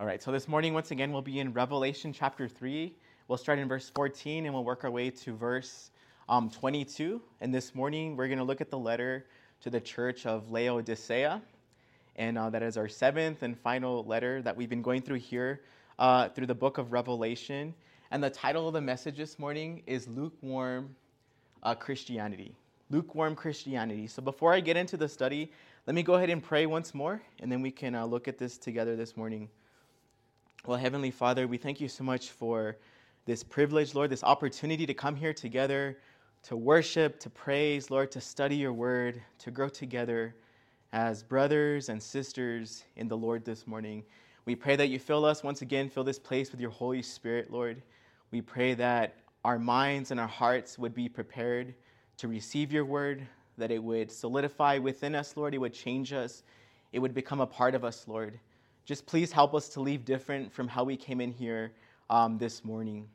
All right, so this morning, once again, we'll be in Revelation chapter 3. We'll start in verse 14 and we'll work our way to verse um, 22. And this morning, we're going to look at the letter to the church of Laodicea. And uh, that is our seventh and final letter that we've been going through here uh, through the book of Revelation. And the title of the message this morning is Lukewarm uh, Christianity. Lukewarm Christianity. So before I get into the study, let me go ahead and pray once more, and then we can uh, look at this together this morning. Well, Heavenly Father, we thank you so much for this privilege, Lord, this opportunity to come here together, to worship, to praise, Lord, to study your word, to grow together as brothers and sisters in the Lord this morning. We pray that you fill us once again, fill this place with your Holy Spirit, Lord. We pray that our minds and our hearts would be prepared to receive your word, that it would solidify within us, Lord. It would change us, it would become a part of us, Lord. Just please help us to leave different from how we came in here um, this morning.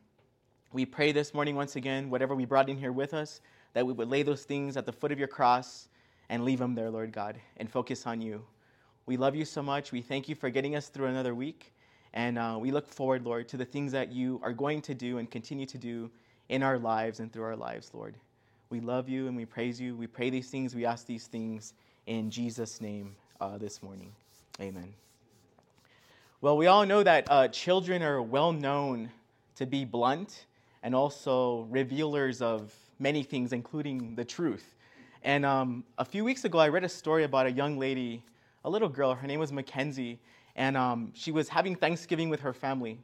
We pray this morning, once again, whatever we brought in here with us, that we would lay those things at the foot of your cross and leave them there, Lord God, and focus on you. We love you so much. We thank you for getting us through another week. And uh, we look forward, Lord, to the things that you are going to do and continue to do in our lives and through our lives, Lord. We love you and we praise you. We pray these things. We ask these things in Jesus' name uh, this morning. Amen. Well, we all know that uh, children are well known to be blunt and also revealers of many things, including the truth. And um, a few weeks ago, I read a story about a young lady, a little girl. Her name was Mackenzie, and um, she was having Thanksgiving with her family.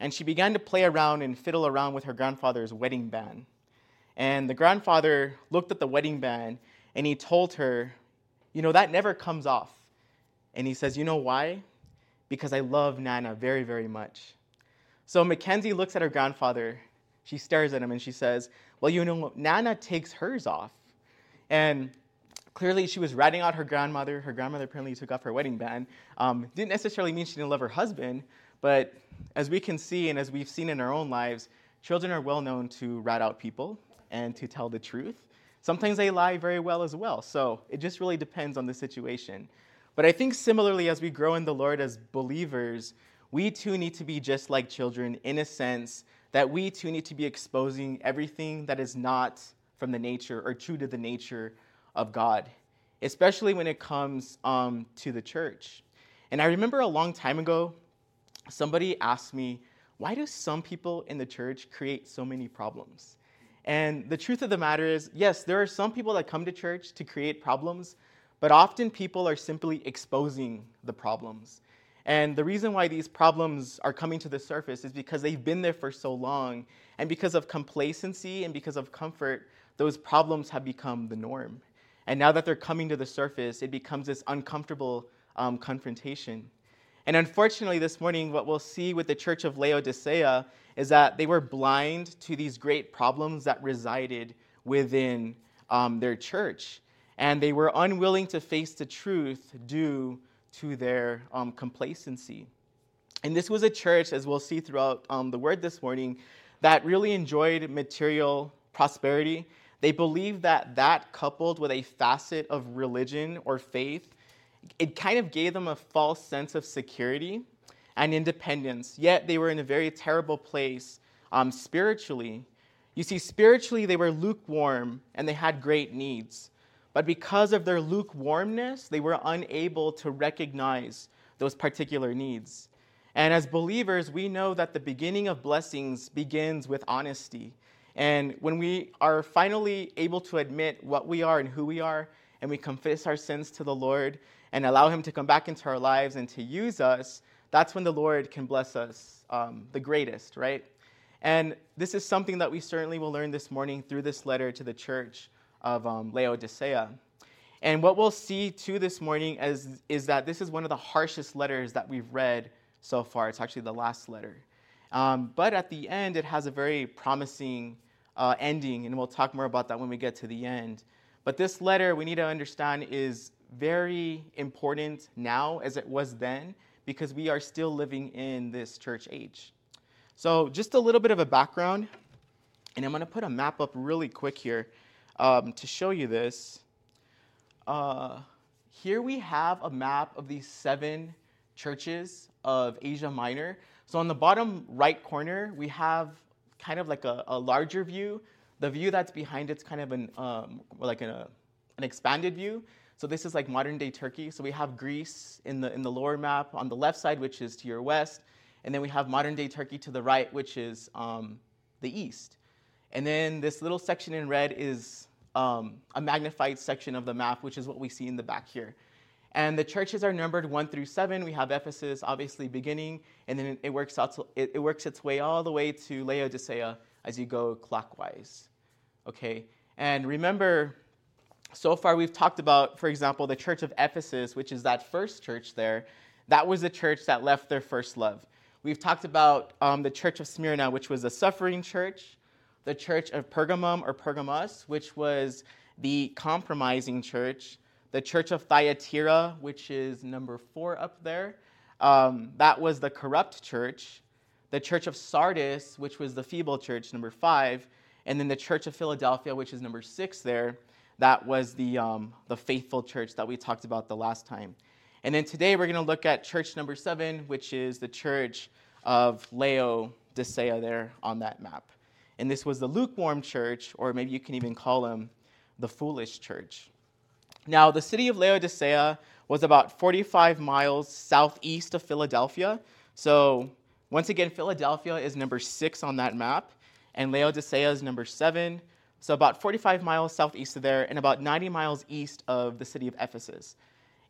And she began to play around and fiddle around with her grandfather's wedding band. And the grandfather looked at the wedding band and he told her, You know, that never comes off. And he says, You know why? Because I love Nana very, very much. So Mackenzie looks at her grandfather. She stares at him and she says, Well, you know, Nana takes hers off. And clearly she was ratting out her grandmother. Her grandmother apparently took off her wedding band. Um, didn't necessarily mean she didn't love her husband, but as we can see and as we've seen in our own lives, children are well known to rat out people and to tell the truth. Sometimes they lie very well as well. So it just really depends on the situation. But I think similarly, as we grow in the Lord as believers, we too need to be just like children in a sense that we too need to be exposing everything that is not from the nature or true to the nature of God, especially when it comes um, to the church. And I remember a long time ago, somebody asked me, why do some people in the church create so many problems? And the truth of the matter is, yes, there are some people that come to church to create problems, but often people are simply exposing the problems. And the reason why these problems are coming to the surface is because they've been there for so long. And because of complacency and because of comfort, those problems have become the norm. And now that they're coming to the surface, it becomes this uncomfortable um, confrontation. And unfortunately, this morning, what we'll see with the church of Laodicea is that they were blind to these great problems that resided within um, their church. And they were unwilling to face the truth due to their um, complacency. And this was a church, as we'll see throughout um, the word this morning, that really enjoyed material prosperity. They believed that that coupled with a facet of religion or faith, it kind of gave them a false sense of security and independence, yet they were in a very terrible place um, spiritually. You see, spiritually, they were lukewarm and they had great needs. But because of their lukewarmness, they were unable to recognize those particular needs. And as believers, we know that the beginning of blessings begins with honesty. And when we are finally able to admit what we are and who we are, and we confess our sins to the Lord and allow Him to come back into our lives and to use us, that's when the Lord can bless us um, the greatest, right? And this is something that we certainly will learn this morning through this letter to the church of um, Laodicea. And what we'll see too this morning is, is that this is one of the harshest letters that we've read so far. It's actually the last letter. Um, but at the end, it has a very promising uh, ending, and we'll talk more about that when we get to the end. But this letter, we need to understand, is very important now as it was then because we are still living in this church age. So, just a little bit of a background, and I'm going to put a map up really quick here um, to show you this. Uh, here we have a map of these seven churches of Asia Minor. So on the bottom right corner, we have kind of like a, a larger view. The view that's behind it's kind of an um, like an, an expanded view. So this is like modern day Turkey. So we have Greece in the in the lower map on the left side, which is to your west, and then we have modern day Turkey to the right, which is um, the east. And then this little section in red is um, a magnified section of the map, which is what we see in the back here. And the churches are numbered one through seven. We have Ephesus, obviously beginning, and then it works out. To, it, it works its way all the way to Laodicea as you go clockwise. Okay, and remember, so far we've talked about, for example, the church of Ephesus, which is that first church there. That was the church that left their first love. We've talked about um, the church of Smyrna, which was a suffering church, the church of Pergamum or Pergamos, which was the compromising church, the church of Thyatira, which is number four up there. Um, that was the corrupt church. The church of Sardis, which was the feeble church, number five. And then the church of Philadelphia, which is number six there. That was the, um, the faithful church that we talked about the last time. And then today we're going to look at church number seven, which is the church of Laodicea there on that map. And this was the lukewarm church, or maybe you can even call them the foolish church. Now, the city of Laodicea was about 45 miles southeast of Philadelphia. So, once again, Philadelphia is number six on that map, and Laodicea is number seven. So, about 45 miles southeast of there, and about 90 miles east of the city of Ephesus.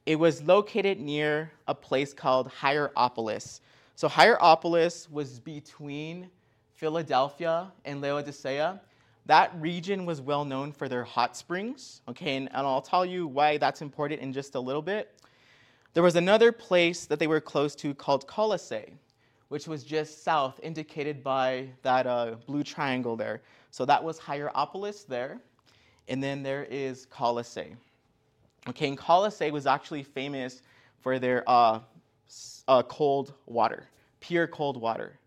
It was located near a place called Hierapolis. So, Hierapolis was between Philadelphia and Laodicea that region was well known for their hot springs, okay, and, and I'll tell you why that's important in just a little bit. There was another place that they were close to called Colossae, which was just south, indicated by that uh, blue triangle there. So that was Hierapolis there, and then there is Colossae. Okay, and Colossae was actually famous for their uh, uh, cold water, pure cold water.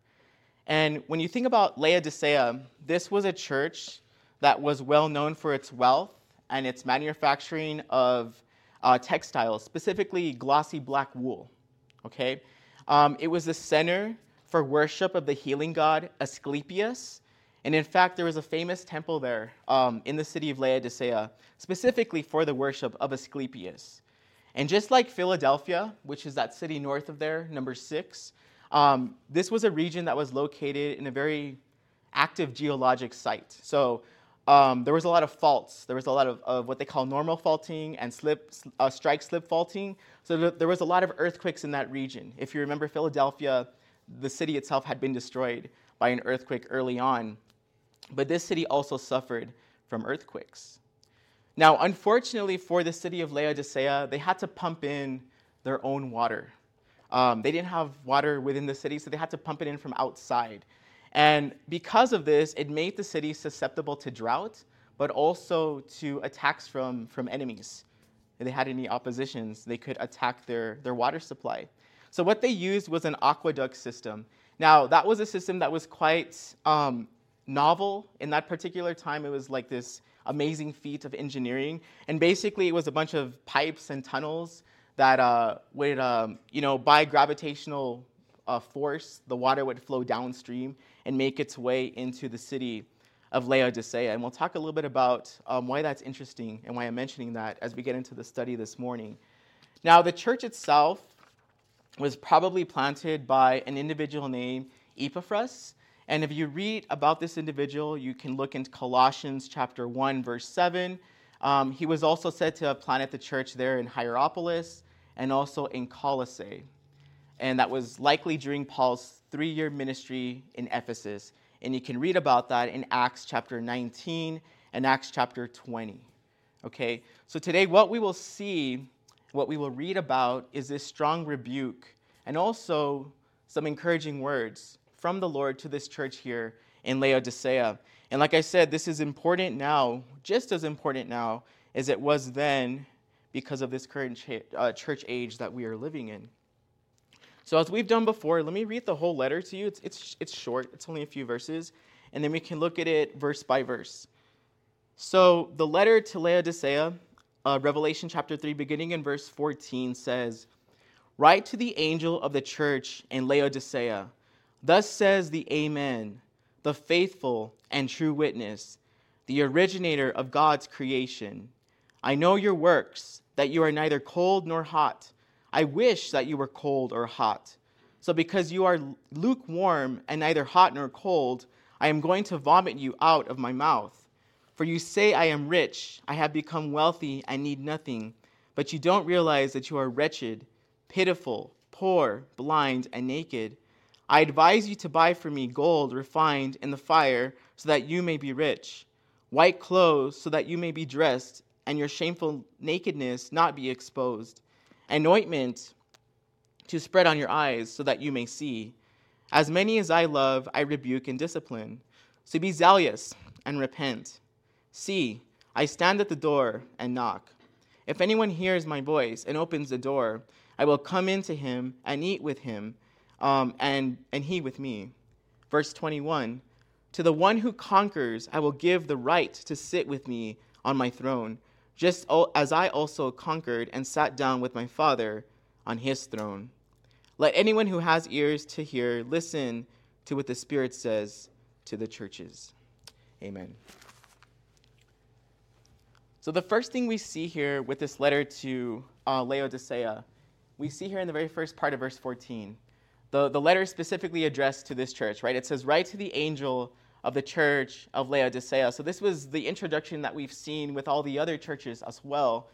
And when you think about Laodicea, this was a church that was well known for its wealth and its manufacturing of uh, textiles, specifically glossy black wool. Okay, um, it was the center for worship of the healing god Asclepius, and in fact, there was a famous temple there um, in the city of Laodicea, specifically for the worship of Asclepius. And just like Philadelphia, which is that city north of there, number six, um, this was a region that was located in a very active geologic site. So um, there was a lot of faults. There was a lot of, of what they call normal faulting and slip, uh, strike slip faulting. So th- there was a lot of earthquakes in that region. If you remember Philadelphia, the city itself had been destroyed by an earthquake early on. But this city also suffered from earthquakes. Now, unfortunately for the city of Laodicea, they had to pump in their own water. Um, they didn't have water within the city, so they had to pump it in from outside. And because of this, it made the city susceptible to drought, but also to attacks from, from enemies. If they had any oppositions, they could attack their, their water supply. So what they used was an aqueduct system. Now, that was a system that was quite um, novel in that particular time. It was like this amazing feat of engineering. And basically, it was a bunch of pipes and tunnels that uh, would, um, you know, by gravitational uh, force, the water would flow downstream and make its way into the city of Laodicea. And we'll talk a little bit about um, why that's interesting and why I'm mentioning that as we get into the study this morning. Now, the church itself was probably planted by an individual named Epaphras. And if you read about this individual, you can look into Colossians chapter 1, verse 7. Um, he was also said to have planted the church there in Hierapolis and also in Colossae. And that was likely during Paul's three year ministry in Ephesus. And you can read about that in Acts chapter 19 and Acts chapter 20. Okay, so today what we will see, what we will read about is this strong rebuke and also some encouraging words from the Lord to this church here in Laodicea. And like I said, this is important now, just as important now as it was then because of this current ch- uh, church age that we are living in. So, as we've done before, let me read the whole letter to you. It's, it's, it's short, it's only a few verses, and then we can look at it verse by verse. So, the letter to Laodicea, uh, Revelation chapter 3, beginning in verse 14, says, Write to the angel of the church in Laodicea. Thus says the Amen, the faithful and true witness, the originator of God's creation. I know your works, that you are neither cold nor hot. I wish that you were cold or hot. So, because you are lukewarm and neither hot nor cold, I am going to vomit you out of my mouth. For you say, I am rich, I have become wealthy, I need nothing, but you don't realize that you are wretched pitiful, poor, blind, and naked. I advise you to buy for me gold refined in the fire, so that you may be rich, white clothes, so that you may be dressed, and your shameful nakedness not be exposed, and ointment to spread on your eyes, so that you may see. As many as I love, I rebuke and discipline. So be zealous and repent. See, I stand at the door and knock. If anyone hears my voice and opens the door, I will come into him and eat with him, um, and, and he with me. Verse 21 To the one who conquers, I will give the right to sit with me on my throne, just as I also conquered and sat down with my Father on his throne. Let anyone who has ears to hear listen to what the Spirit says to the churches. Amen. So, the first thing we see here with this letter to uh, Laodicea we see here in the very first part of verse 14. The, the letter is specifically addressed to this church, right? It says, Write to the angel of the church of Laodicea. So, this was the introduction that we've seen with all the other churches as well.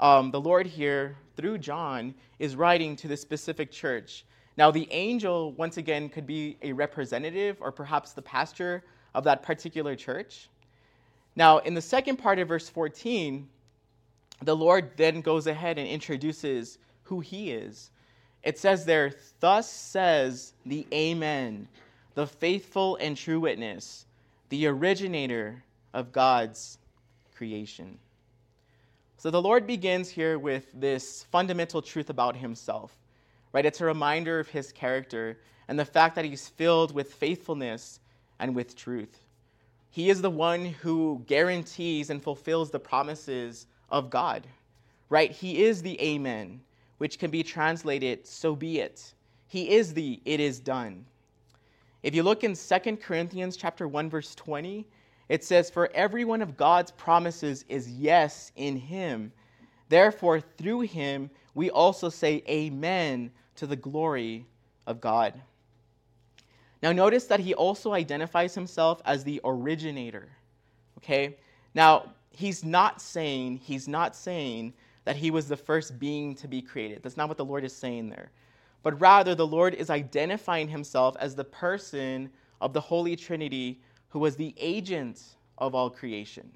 Um, the Lord here, through John, is writing to this specific church. Now, the angel, once again, could be a representative or perhaps the pastor of that particular church. Now, in the second part of verse 14, the Lord then goes ahead and introduces who he is. It says there, Thus says the Amen, the faithful and true witness, the originator of God's creation. So the Lord begins here with this fundamental truth about himself, right? It's a reminder of his character and the fact that he's filled with faithfulness and with truth. He is the one who guarantees and fulfills the promises of God, right? He is the Amen which can be translated, so be it. He is the it is done. If you look in 2 Corinthians chapter 1 verse 20, it says for every one of God's promises is yes in him. Therefore through him we also say amen to the glory of God. Now notice that he also identifies himself as the originator. Okay? Now, he's not saying he's not saying that he was the first being to be created. That's not what the Lord is saying there. But rather, the Lord is identifying himself as the person of the Holy Trinity who was the agent of all creation.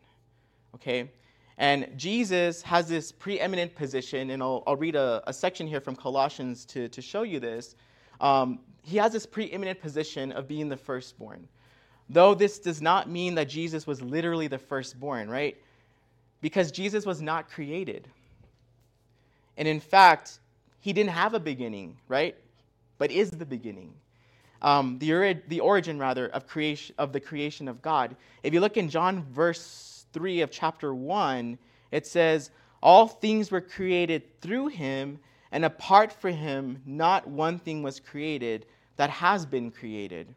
Okay? And Jesus has this preeminent position, and I'll, I'll read a, a, section here from Colossians to, to show you this. Um, he has this preeminent position of being the firstborn. Though this does not mean that Jesus was literally the firstborn, right? Because Jesus was not created. And in fact, he didn't have a beginning, right? But is the beginning. Um, the, ori- the origin, rather, of, creation, of the creation of God. If you look in John verse 3 of chapter 1, it says, All things were created through him, and apart from him, not one thing was created that has been created.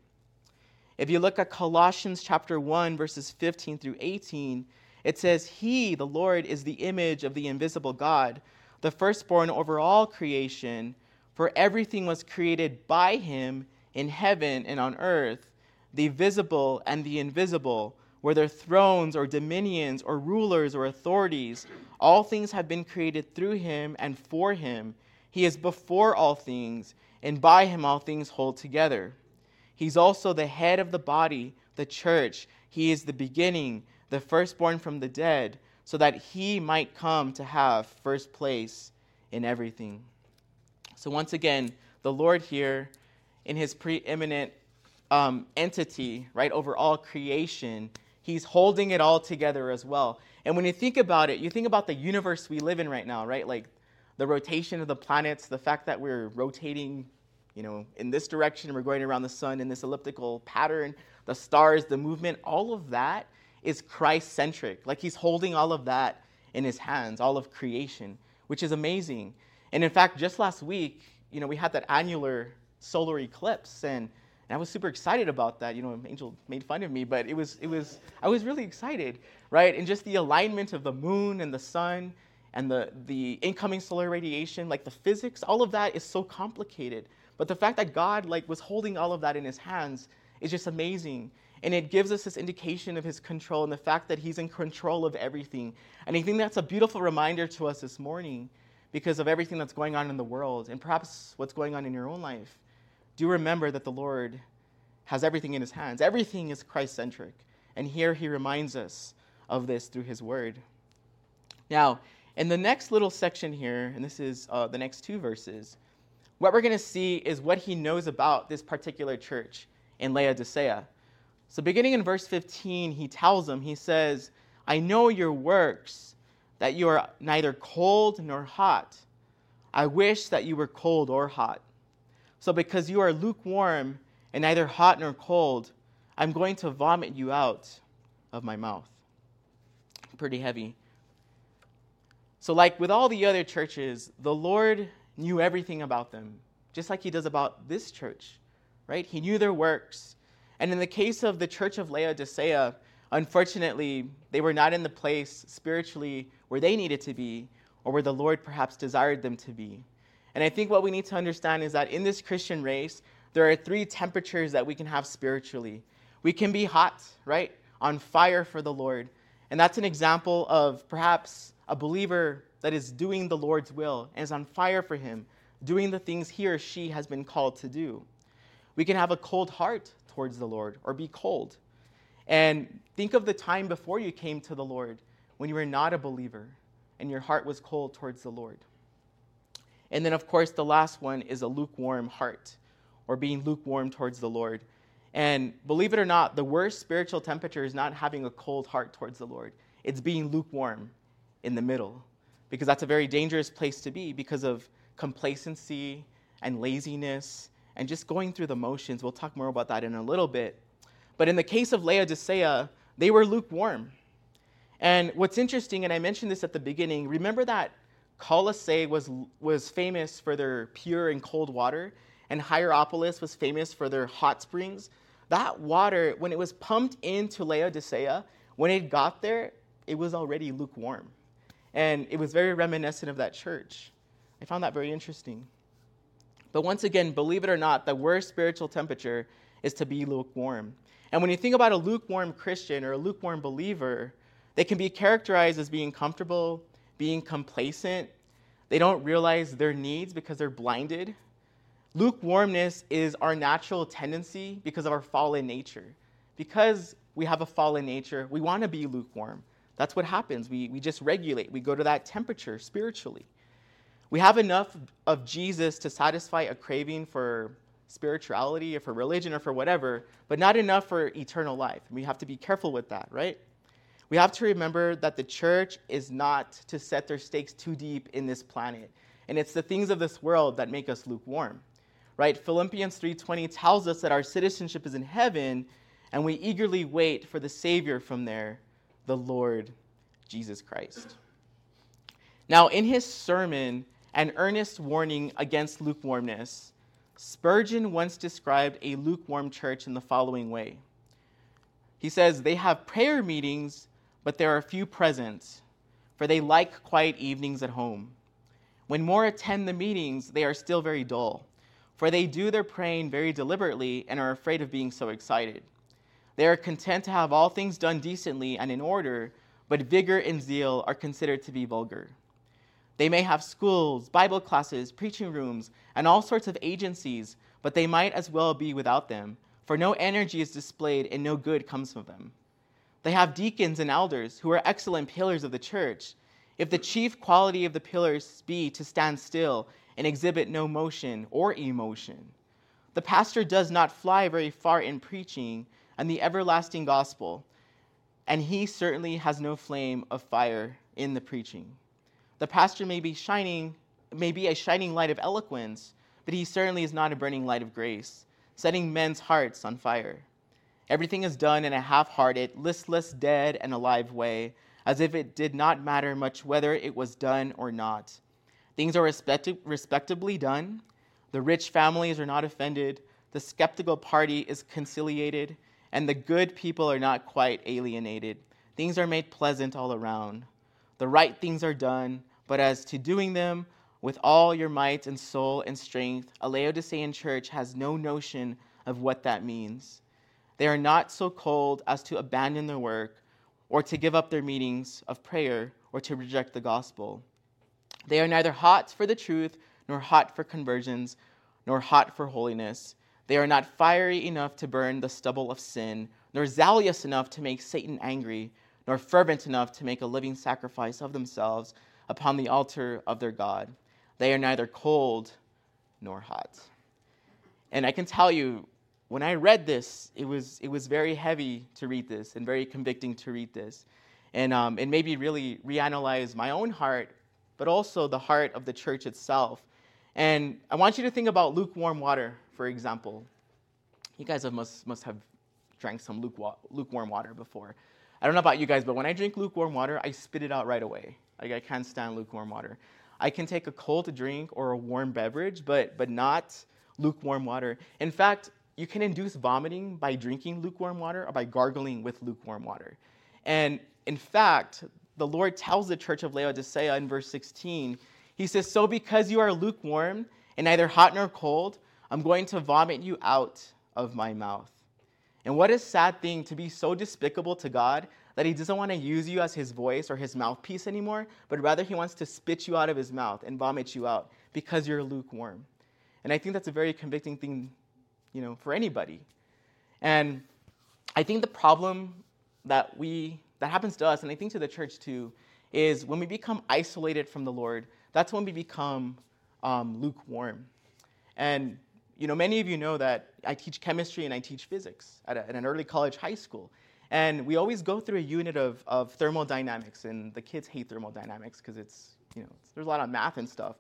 If you look at Colossians chapter 1, verses 15 through 18, it says, He, the Lord, is the image of the invisible God the firstborn over all creation, for everything was created by him in heaven and on earth, the visible and the invisible, whether thrones or dominions or rulers or authorities. All things have been created through him and for him. He is before all things, and by him all things hold together. He's also the head of the body, the church. He is the beginning, the firstborn from the dead so that he might come to have first place in everything. So, once again, the Lord here, in his preeminent um, entity, right, over all creation, he's holding it all together as well. And when you think about it, you think about the universe we live in right now, right? Like the rotation of the planets, the fact that we're rotating, you know, in this direction, we're going around the sun in this elliptical pattern, the stars, the movement, all of that is Christ centric. Like he's holding all of that in his hands, all of creation, which is amazing. And in fact, just last week, you know, we had that annular solar eclipse, and, and I was super excited about that. You know, Angel made fun of me, but it was, it was, I was really excited, right? And just the alignment of the moon and the sun and the, the incoming solar radiation, like the physics, all of that is so complicated. But the fact that God like was holding all of that in his hands is just amazing. And it gives us this indication of his control and the fact that he's in control of everything. And I think that's a beautiful reminder to us this morning because of everything that's going on in the world and perhaps what's going on in your own life. Do remember that the Lord has everything in his hands. Everything is Christ centric. And here he reminds us of this through his word. Now, in the next little section here, and this is uh, the next two verses, what we're going to see is what he knows about this particular church in Laodicea. So, beginning in verse 15, he tells them, he says, I know your works, that you are neither cold nor hot. I wish that you were cold or hot. So, because you are lukewarm and neither hot nor cold, I'm going to vomit you out of my mouth. Pretty heavy. So, like with all the other churches, the Lord knew everything about them, just like he does about this church, right? He knew their works. And in the case of the church of Laodicea, unfortunately, they were not in the place spiritually where they needed to be or where the Lord perhaps desired them to be. And I think what we need to understand is that in this Christian race, there are three temperatures that we can have spiritually. We can be hot, right? On fire for the Lord. And that's an example of perhaps a believer that is doing the Lord's will and is on fire for Him, doing the things he or she has been called to do. We can have a cold heart towards the Lord or be cold. And think of the time before you came to the Lord when you were not a believer and your heart was cold towards the Lord. And then, of course, the last one is a lukewarm heart or being lukewarm towards the Lord. And believe it or not, the worst spiritual temperature is not having a cold heart towards the Lord, it's being lukewarm in the middle because that's a very dangerous place to be because of complacency and laziness and just going through the motions. We'll talk more about that in a little bit. But in the case of Laodicea, they were lukewarm. And what's interesting, and I mentioned this at the beginning, remember that Colossae was, was famous for their pure and cold water, and Hierapolis was famous for their hot springs. That water, when it was pumped into Laodicea, when it got there, it was already lukewarm. And it was very reminiscent of that church. I found that very interesting. But once again, believe it or not, the worst spiritual temperature is to be lukewarm. And when you think about a lukewarm Christian or a lukewarm believer, they can be characterized as being comfortable, being complacent. They don't realize their needs because they're blinded. Lukewarmness is our natural tendency because of our fallen nature. Because we have a fallen nature, we want to be lukewarm. That's what happens. We, we just regulate, we go to that temperature spiritually. We have enough of Jesus to satisfy a craving for spirituality or for religion or for whatever, but not enough for eternal life. We have to be careful with that, right? We have to remember that the church is not to set their stakes too deep in this planet. And it's the things of this world that make us lukewarm. Right? Philippians 3:20 tells us that our citizenship is in heaven and we eagerly wait for the savior from there the Lord Jesus Christ. Now, in his sermon, An Earnest Warning Against Lukewarmness, Spurgeon once described a lukewarm church in the following way. He says, They have prayer meetings, but there are few present, for they like quiet evenings at home. When more attend the meetings, they are still very dull, for they do their praying very deliberately and are afraid of being so excited. They are content to have all things done decently and in order, but vigor and zeal are considered to be vulgar. They may have schools, Bible classes, preaching rooms, and all sorts of agencies, but they might as well be without them, for no energy is displayed and no good comes from them. They have deacons and elders who are excellent pillars of the church. If the chief quality of the pillars be to stand still and exhibit no motion or emotion, the pastor does not fly very far in preaching and the everlasting gospel, and he certainly has no flame of fire in the preaching. The pastor may be shining, may be a shining light of eloquence, but he certainly is not a burning light of grace, setting men's hearts on fire. Everything is done in a half hearted, listless, dead, and alive way, as if it did not matter much whether it was done or not. Things are respectably done. The rich families are not offended. The skeptical party is conciliated. And the good people are not quite alienated. Things are made pleasant all around. The right things are done, but as to doing them with all your might and soul and strength, a Laodicean church has no notion of what that means. They are not so cold as to abandon their work or to give up their meetings of prayer or to reject the gospel. They are neither hot for the truth, nor hot for conversions, nor hot for holiness. They are not fiery enough to burn the stubble of sin, nor zealous enough to make Satan angry, nor fervent enough to make a living sacrifice of themselves upon the altar of their God. They are neither cold nor hot. And I can tell you, when I read this, it was, it was very heavy to read this and very convicting to read this. And um, it made me really reanalyze my own heart, but also the heart of the church itself. And I want you to think about lukewarm water, for example. You guys have must, must have drank some lukewarm water before. I don't know about you guys, but when I drink lukewarm water, I spit it out right away. Like I can't stand lukewarm water. I can take a cold drink or a warm beverage, but, but not lukewarm water. In fact, you can induce vomiting by drinking lukewarm water or by gargling with lukewarm water. And in fact, the Lord tells the church of Laodicea in verse 16, He says, So because you are lukewarm and neither hot nor cold, I'm going to vomit you out of my mouth. And what a sad thing to be so despicable to God that he doesn't want to use you as his voice or his mouthpiece anymore, but rather he wants to spit you out of his mouth and vomit you out because you're lukewarm. And I think that's a very convicting thing, you know, for anybody. And I think the problem that we that happens to us, and I think to the church too, is when we become isolated from the Lord, that's when we become um, lukewarm. And you know, many of you know that I teach chemistry and I teach physics at, a, at an early college high school. And we always go through a unit of, of thermodynamics, and the kids hate thermodynamics because it's, you know, there's a lot of math and stuff.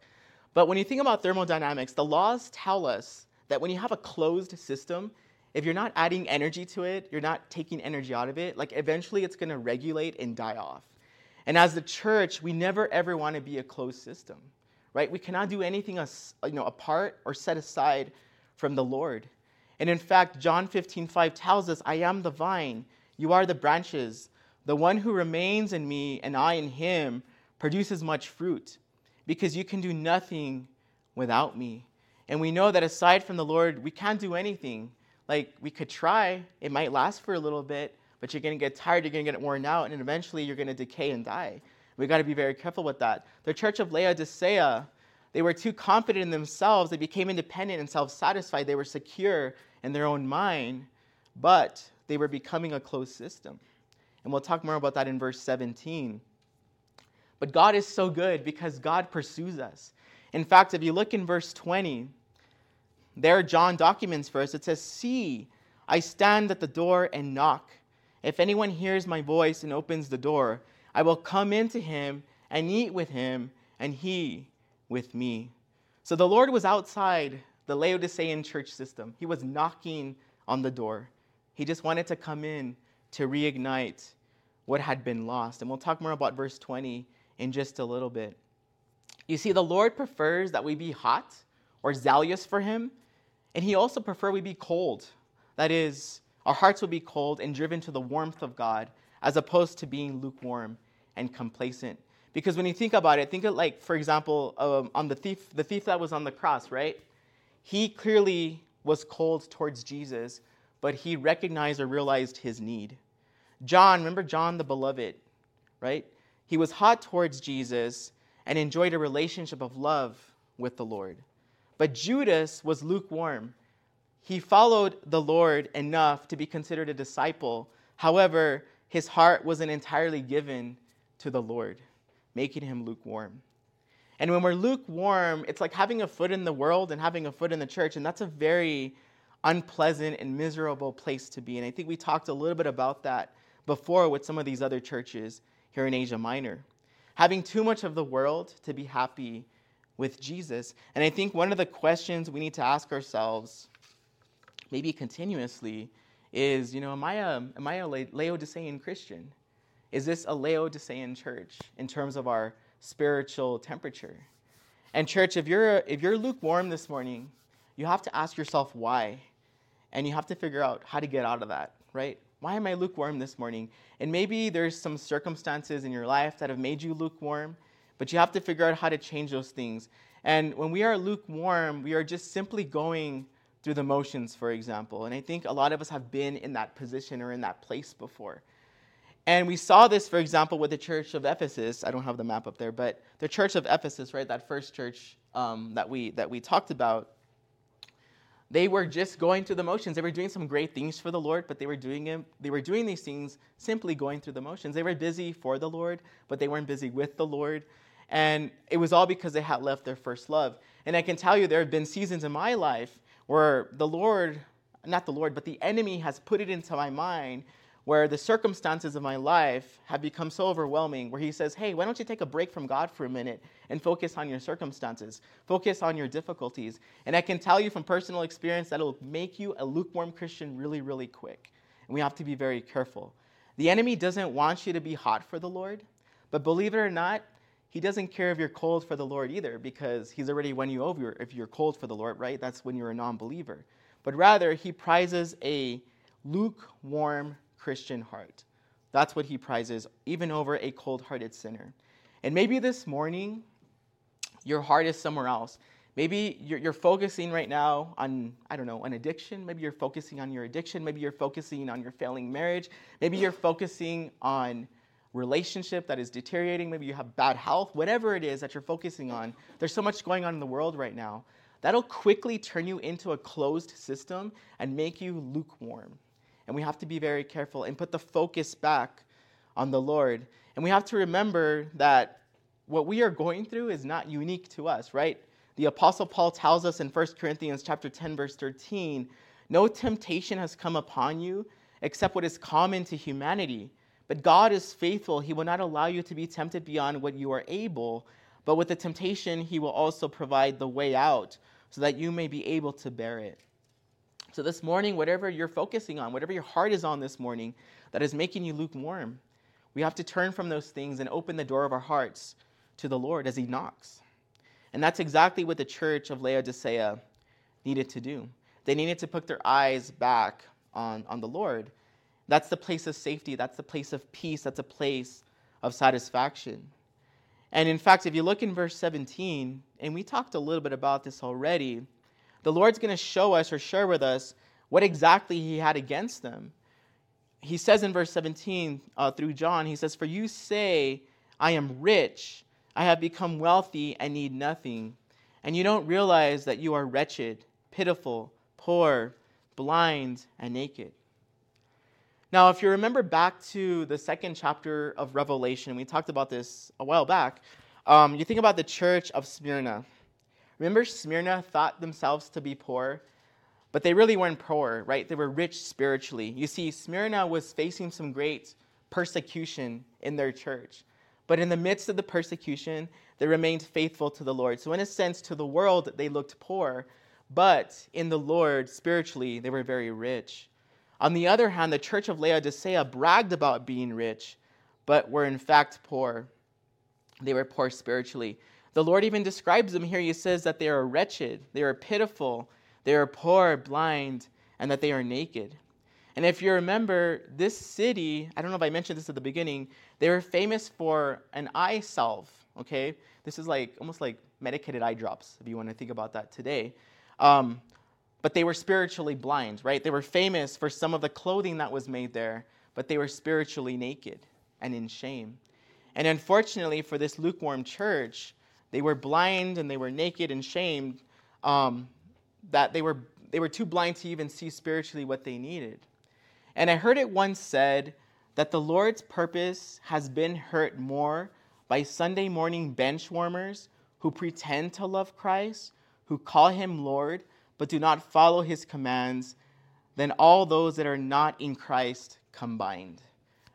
But when you think about thermodynamics, the laws tell us that when you have a closed system, if you're not adding energy to it, you're not taking energy out of it, like eventually it's going to regulate and die off. And as the church, we never ever want to be a closed system, right? We cannot do anything as, you know, apart or set aside from the Lord. And in fact, John 15, 5 tells us, I am the vine, you are the branches. The one who remains in me and I in him produces much fruit, because you can do nothing without me. And we know that aside from the Lord, we can't do anything. Like, we could try, it might last for a little bit, but you're going to get tired, you're going to get worn out, and eventually you're going to decay and die. We got to be very careful with that. The church of Laodicea, they were too confident in themselves. They became independent and self satisfied. They were secure in their own mind, but they were becoming a closed system. And we'll talk more about that in verse 17. But God is so good because God pursues us. In fact, if you look in verse 20, there John documents for us, it says, See, I stand at the door and knock. If anyone hears my voice and opens the door, I will come into him and eat with him, and he with me. So the Lord was outside the Laodicean church system. He was knocking on the door. He just wanted to come in to reignite what had been lost. And we'll talk more about verse 20 in just a little bit. You see, the Lord prefers that we be hot or zealous for Him, and He also prefers we be cold. That is, our hearts will be cold and driven to the warmth of God, as opposed to being lukewarm and complacent. Because when you think about it, think of like, for example, um, on the thief, the thief that was on the cross, right? He clearly was cold towards Jesus, but he recognized or realized his need. John, remember John the beloved, right? He was hot towards Jesus and enjoyed a relationship of love with the Lord. But Judas was lukewarm. He followed the Lord enough to be considered a disciple. However, his heart wasn't entirely given to the Lord, making him lukewarm. And when we're lukewarm, it's like having a foot in the world and having a foot in the church, and that's a very unpleasant and miserable place to be. And I think we talked a little bit about that before with some of these other churches here in Asia Minor. Having too much of the world to be happy with Jesus. And I think one of the questions we need to ask ourselves, maybe continuously, is, you know, am I a, am I a Laodicean Christian? Is this a Laodicean church in terms of our spiritual temperature? And church, if you're if you're lukewarm this morning, you have to ask yourself why. And you have to figure out how to get out of that, right? Why am I lukewarm this morning? And maybe there's some circumstances in your life that have made you lukewarm, but you have to figure out how to change those things. And when we are lukewarm, we are just simply going through the motions, for example. And I think a lot of us have been in that position or in that place before. And we saw this, for example, with the church of Ephesus. I don't have the map up there, but the church of Ephesus, right, that first church um, that, we, that we talked about, they were just going through the motions. They were doing some great things for the Lord, but they were doing it, they were doing these things simply going through the motions. They were busy for the Lord, but they weren't busy with the Lord. And it was all because they had left their first love. And I can tell you there have been seasons in my life where the Lord, not the Lord, but the enemy has put it into my mind where the circumstances of my life have become so overwhelming, where he says, Hey, why don't you take a break from God for a minute and focus on your circumstances? Focus on your difficulties. And I can tell you from personal experience that it'll make you a lukewarm Christian really, really quick. And we have to be very careful. The enemy doesn't want you to be hot for the Lord, but believe it or not, he doesn't care if you're cold for the Lord either, because he's already won you over if you're cold for the Lord, right? That's when you're a non believer. But rather, he prizes a lukewarm Christian heart. That's what he prizes, even over a cold hearted sinner. And maybe this morning, your heart is somewhere else. Maybe you're, you're, focusing right now on, I don't know, an addiction. Maybe you're focusing on your addiction. Maybe you're focusing on your failing marriage. Maybe you're focusing on relationship that is deteriorating. Maybe you have bad health. Whatever it is that you're focusing on, there's so much going on in the world right now. That'll quickly turn you into a closed system and make you lukewarm. And we have to be very careful and put the focus back on the Lord. And we have to remember that what we are going through is not unique to us, right? The apostle Paul tells us in 1 Corinthians chapter 10 verse 13, no temptation has come upon you except what is common to humanity. But God is faithful. He will not allow you to be tempted beyond what you are able, but with the temptation he will also provide the way out so that you may be able to bear it. So, this morning, whatever you're focusing on, whatever your heart is on this morning that is making you lukewarm, we have to turn from those things and open the door of our hearts to the Lord as He knocks. And that's exactly what the church of Laodicea needed to do. They needed to put their eyes back on, on the Lord. That's the place of safety, that's the place of peace, that's a place of satisfaction. And in fact, if you look in verse 17, and we talked a little bit about this already, the Lord's going to show us or share with us what exactly he had against them. He says in verse 17 uh, through John, he says, For you say, I am rich, I have become wealthy, and need nothing. And you don't realize that you are wretched, pitiful, poor, blind, and naked. Now, if you remember back to the second chapter of Revelation, we talked about this a while back. Um, you think about the church of Smyrna. Remember, Smyrna thought themselves to be poor, but they really weren't poor, right? They were rich spiritually. You see, Smyrna was facing some great persecution in their church. But in the midst of the persecution, they remained faithful to the Lord. So, in a sense, to the world, they looked poor, but in the Lord, spiritually, they were very rich. On the other hand, the church of Laodicea bragged about being rich, but were in fact poor. They were poor spiritually. The Lord even describes them here. He says that they are wretched, they are pitiful, they are poor, blind, and that they are naked. And if you remember, this city, I don't know if I mentioned this at the beginning, they were famous for an eye salve, okay? This is like almost like medicated eye drops, if you want to think about that today. Um, but they were spiritually blind, right? They were famous for some of the clothing that was made there, but they were spiritually naked and in shame. And unfortunately, for this lukewarm church, they were blind and they were naked and shamed, um, that they were, they were too blind to even see spiritually what they needed. And I heard it once said that the Lord's purpose has been hurt more by Sunday morning bench warmers who pretend to love Christ, who call him Lord, but do not follow his commands, than all those that are not in Christ combined.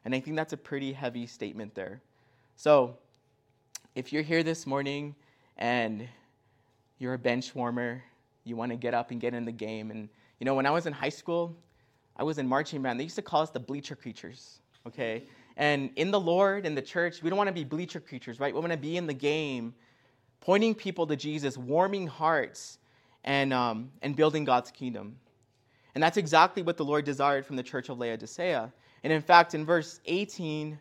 And I think that's a pretty heavy statement there. So, if you're here this morning and you're a bench warmer, you want to get up and get in the game. And, you know, when I was in high school, I was in marching band. They used to call us the bleacher creatures, okay? And in the Lord, in the church, we don't want to be bleacher creatures, right? We want to be in the game, pointing people to Jesus, warming hearts, and, um, and building God's kingdom. And that's exactly what the Lord desired from the church of Laodicea. And in fact, in verse 18,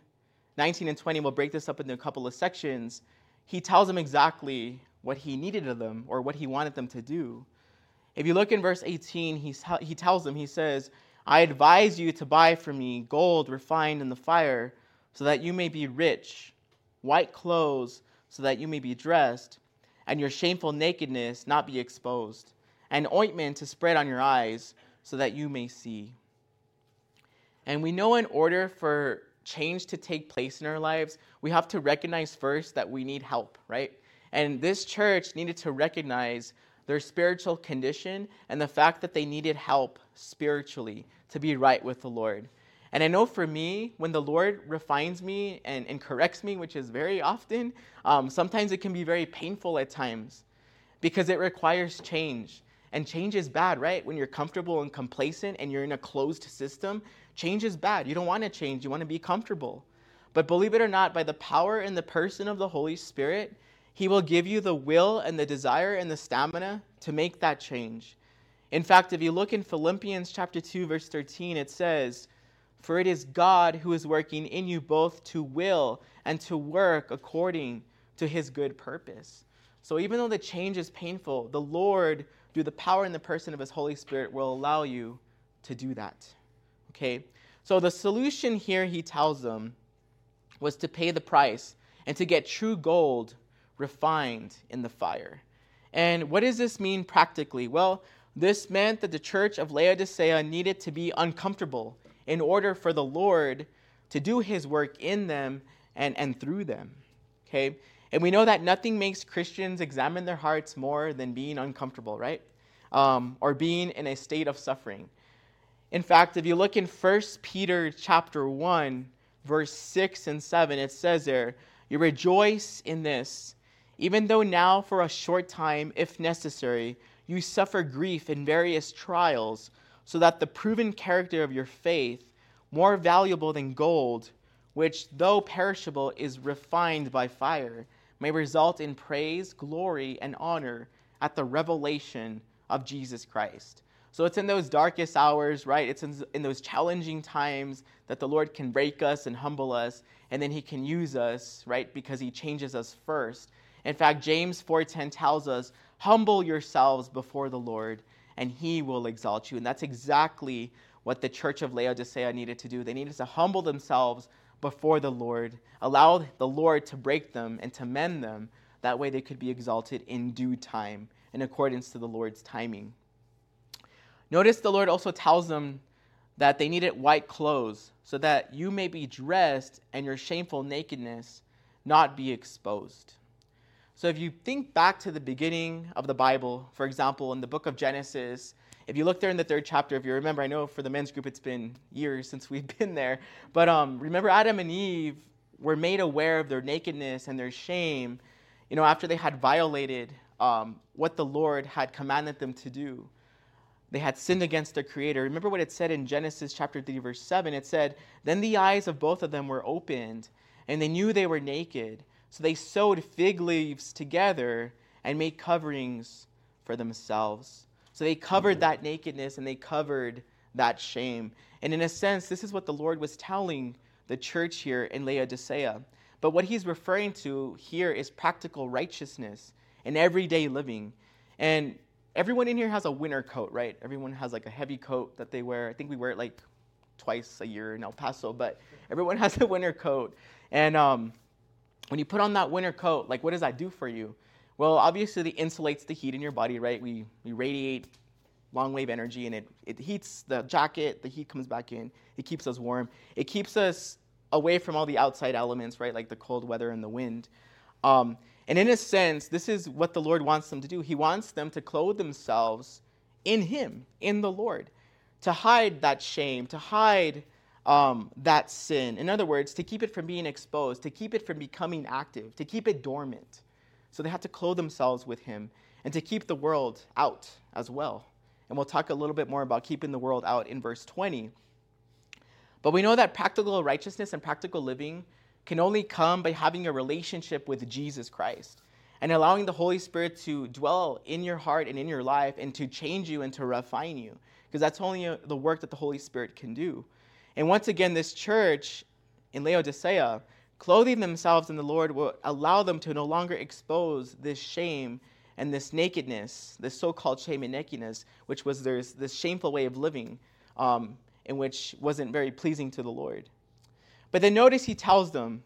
19, and 20, we'll break this up into a couple of sections. He tells them exactly what he needed of them or what he wanted them to do. If you look in verse 18, he, he tells them, he says, I advise you to buy for me gold refined in the fire, so that you may be rich, white clothes, so that you may be dressed, and your shameful nakedness not be exposed, and ointment to spread on your eyes, so that you may see. And we know in order for change to take place in our lives, we have to recognize first that we need help, right? And this church needed to recognize their spiritual condition and the fact that they needed help spiritually to be right with the Lord. And I know for me, when the Lord refines me and, and corrects me, which is very often, um, sometimes it can be very painful at times because it requires change. And change is bad, right? When you're comfortable and complacent and you're in a closed system, change is bad. You don't want to change, you want to be comfortable. But believe it or not, by the power and the person of the Holy Spirit, He will give you the will and the desire and the stamina to make that change. In fact, if you look in Philippians chapter 2 verse 13, it says, "For it is God who is working in you both to will and to work according to his good purpose." So even though the change is painful, the Lord through the power and the person of his Holy Spirit, will allow you to do that. Okay? So the solution here, he tells them, was to pay the price and to get true gold refined in the fire. And what does this mean practically? Well, this meant that the church of Laodicea needed to be uncomfortable in order for the Lord to do his work in them and, and through them. Okay? And we know that nothing makes Christians examine their hearts more than being uncomfortable, right? Um, or being in a state of suffering. In fact, if you look in 1 Peter chapter 1, verse 6 and 7, it says there, You rejoice in this, even though now for a short time, if necessary, you suffer grief in various trials, so that the proven character of your faith, more valuable than gold, which though perishable is refined by fire, may result in praise, glory, and honor at the revelation of Jesus Christ. So it's in those darkest hours, right? It's in, in, those challenging times that the Lord can break us and humble us, and then He can use us, right? Because He changes us first. In fact, James 4:10 tells us, "Humble yourselves before the Lord, and He will exalt you." And that's exactly what the church of Laodicea needed to do. They needed to humble themselves before the Lord, allow the Lord to break them and to mend them. That way they could be exalted in due time, in accordance to the Lord's timing. Notice the Lord also tells them that they needed white clothes so that you may be dressed and your shameful nakedness not be exposed. So, if you think back to the beginning of the Bible, for example, in the book of Genesis, if you look there in the third chapter, if you remember, I know for the men's group it's been years since we've been there, but um, remember Adam and Eve were made aware of their nakedness and their shame, you know, after they had violated um, what the Lord had commanded them to do. They had sinned against their Creator. Remember what it said in Genesis chapter 3, verse 7? It said, Then the eyes of both of them were opened, and they knew they were naked. So they sewed fig leaves together and made coverings for themselves. So they covered mm-hmm. that nakedness and they covered that shame. And in a sense, this is what the Lord was telling the church here in Laodicea. But what he's referring to here is practical righteousness in everyday living. And everyone in here has a winter coat, right? Everyone has like a heavy coat that they wear. I think we wear it like twice a year in El Paso, but everyone has a winter coat. And um, when you put on that winter coat, like what does that do for you? Well, obviously, it insulates the heat in your body, right? We, we radiate long wave energy and it, it heats the jacket, the heat comes back in, it keeps us warm. It keeps us away from all the outside elements, right? Like the cold weather and the wind. Um, and in a sense, this is what the Lord wants them to do. He wants them to clothe themselves in Him, in the Lord, to hide that shame, to hide um, that sin. In other words, to keep it from being exposed, to keep it from becoming active, to keep it dormant. So they have to clothe themselves with him and to keep the world out as well. And we'll talk a little bit more about keeping the world out in verse 20. But we know that practical righteousness and practical living can only come by having a relationship with Jesus Christ. and allowing the Holy Spirit to dwell in your heart and in your life and to change you and to refine you. Because that's only the work that the Holy Spirit can do. And once again, this church in Laodicea, clothing themselves in the Lord will allow them to no longer expose this shame and this nakedness, this so called shame and nakedness, which was this shameful way of living, um, in which wasn't very pleasing to the Lord. But then notice he tells them,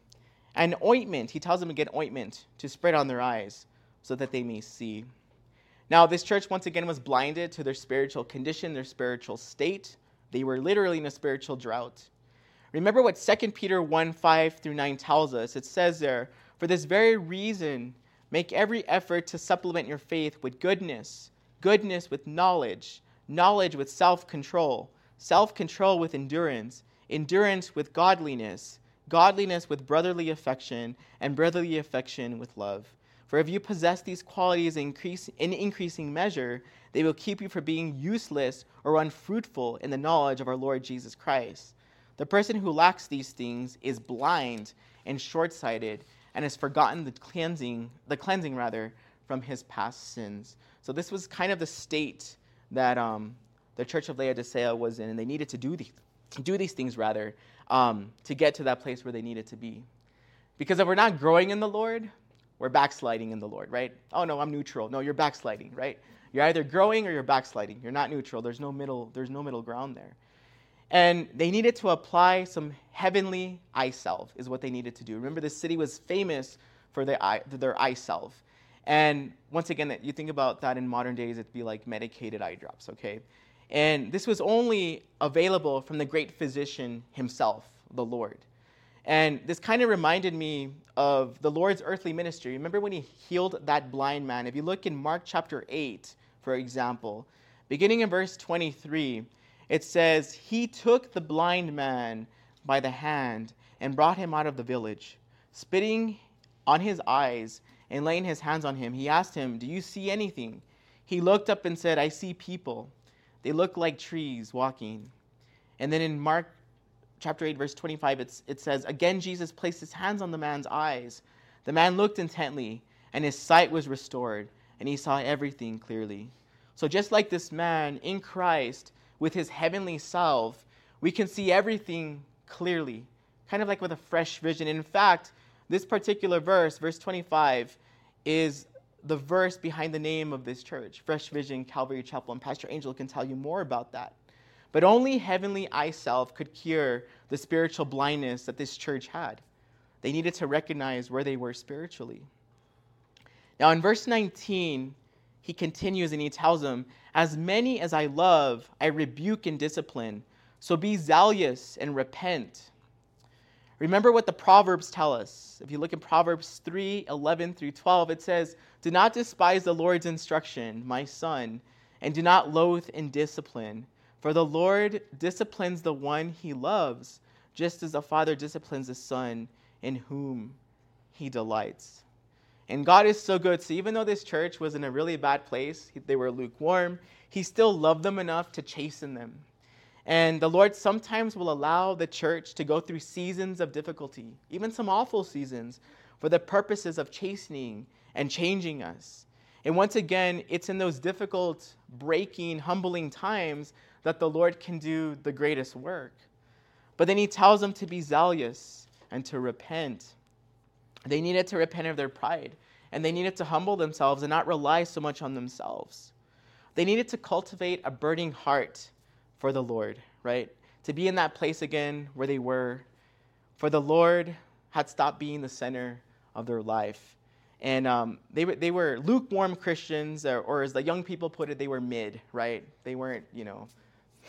an ointment, he tells them to get ointment to spread on their eyes so that they may see. Now, this church once again was blinded to their spiritual condition, their spiritual state. They were literally in a spiritual drought. Remember what 2 Peter 1 5 through 9 tells us. It says there, For this very reason, make every effort to supplement your faith with goodness, goodness with knowledge, knowledge with self control, self control with endurance, endurance with godliness godliness with brotherly affection, and brotherly affection with love. For if you possess these qualities in, increasing measure, they will keep you from being useless or unfruitful in the knowledge of our Lord Jesus Christ. The person who lacks these things is blind and short-sighted and has forgotten the cleansing, the cleansing rather, from his past sins. So this was kind of the state that um, the church of Laodicea was in, and they needed to do these, do these things rather um, to get to that place where they needed to be. Because if we're not growing in the Lord, we're backsliding in the Lord, right? Oh no, I'm neutral. No, you're backsliding, right? You're either growing or you're backsliding. You're not neutral. There's no middle, there's no middle ground there. And they needed to apply some heavenly eye salve, is what they needed to do. Remember, the city was famous for their eye, their eye salve. And once again, you think about that in modern days, it'd be like medicated eye drops, okay? And this was only available from the great physician himself, the Lord. And this kind of reminded me of the Lord's earthly ministry. Remember when he healed that blind man? If you look in Mark chapter 8, for example, beginning in verse 23, it says, He took the blind man by the hand and brought him out of the village. Spitting on his eyes and laying his hands on him, he asked him, Do you see anything? He looked up and said, I see people they look like trees walking. And then in Mark chapter 8, verse 25, it says, Again, Jesus placed his hands on the man's eyes. The man looked intently, and his sight was restored, and he saw everything clearly. So, just like this man in Christ with his heavenly salve, we can see everything clearly, kind of like with a fresh vision. In fact, this particular verse, verse 25, is the verse behind the name of this church, Fresh Vision Calvary Chapel, and Pastor Angel can tell you more about that. But only heavenly eye salve could cure the spiritual blindness that this church had. They needed to recognize where they were spiritually. Now, in verse 19, he continues and he tells them, As many as I love, I rebuke and discipline. So be zealous and repent. Remember what the Proverbs tell us. If you look in Proverbs 3 11 through 12, it says, Do not despise the Lord's instruction, my son, and do not loathe in discipline. For the Lord disciplines the one he loves, just as a father disciplines a son in whom he delights. And God is so good. So even though this church was in a really bad place, they were lukewarm, he still loved them enough to chasten them. And the Lord sometimes will allow the church to go through seasons of difficulty, even some awful seasons, for the purposes of chastening and changing us. And once again, it's in those difficult, breaking, humbling times that the Lord can do the greatest work. But then he tells them to be zealous and to repent. They needed to repent of their pride, and they needed to humble themselves and not rely so much on themselves. They needed to cultivate a burning heart for the Lord, right? To be in that place again where they were, for the Lord had stopped being the center of their life. And um, they, they were lukewarm Christians, or, or as the young people put it, they were mid, right? They weren't, you know,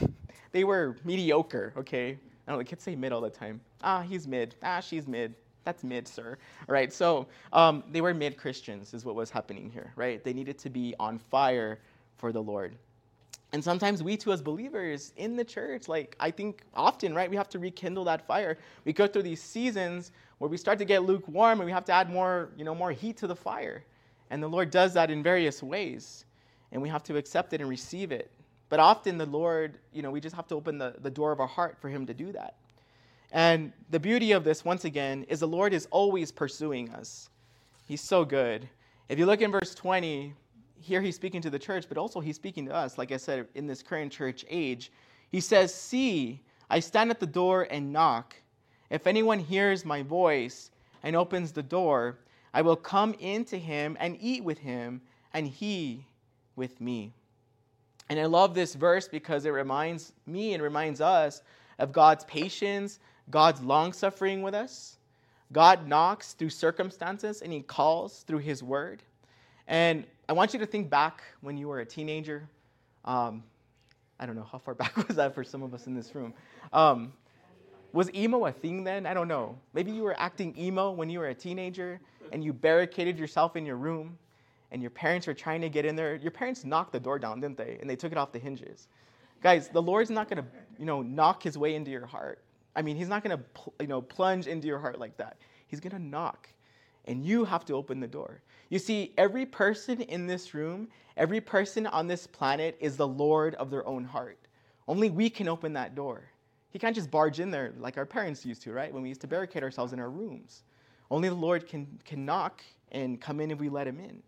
they were mediocre, okay? I don't know, kids say mid all the time. Ah, he's mid. Ah, she's mid. That's mid, sir. All right, so um, they were mid Christians, is what was happening here, right? They needed to be on fire for the Lord. And sometimes we too, as believers in the church, like I think often, right, we have to rekindle that fire. We go through these seasons where we start to get lukewarm and we have to add more, you know, more heat to the fire. And the Lord does that in various ways. And we have to accept it and receive it. But often the Lord, you know, we just have to open the, the door of our heart for Him to do that. And the beauty of this, once again, is the Lord is always pursuing us. He's so good. If you look in verse 20, here he's speaking to the church, but also he's speaking to us, like I said, in this current church age. He says, See, I stand at the door and knock. If anyone hears my voice and opens the door, I will come into him and eat with him, and he with me. And I love this verse because it reminds me and reminds us of God's patience, God's long suffering with us. God knocks through circumstances and he calls through his word. And I want you to think back when you were a teenager. Um, I don't know how far back was that for some of us in this room. Um, was emo a thing then? I don't know. Maybe you were acting emo when you were a teenager and you barricaded yourself in your room and your parents were trying to get in there. Your parents knocked the door down, didn't they? And they took it off the hinges. Guys, the Lord's not going to, you know, knock his way into your heart. I mean, he's not going to, you know, plunge into your heart like that. He's going to knock and you have to open the door. You see, every person in this room, every person on this planet is the Lord of their own heart. Only we can open that door. He can't just barge in there like our parents used to, right? When we used to barricade ourselves in our rooms. Only the Lord can, can knock and come in if we let him in.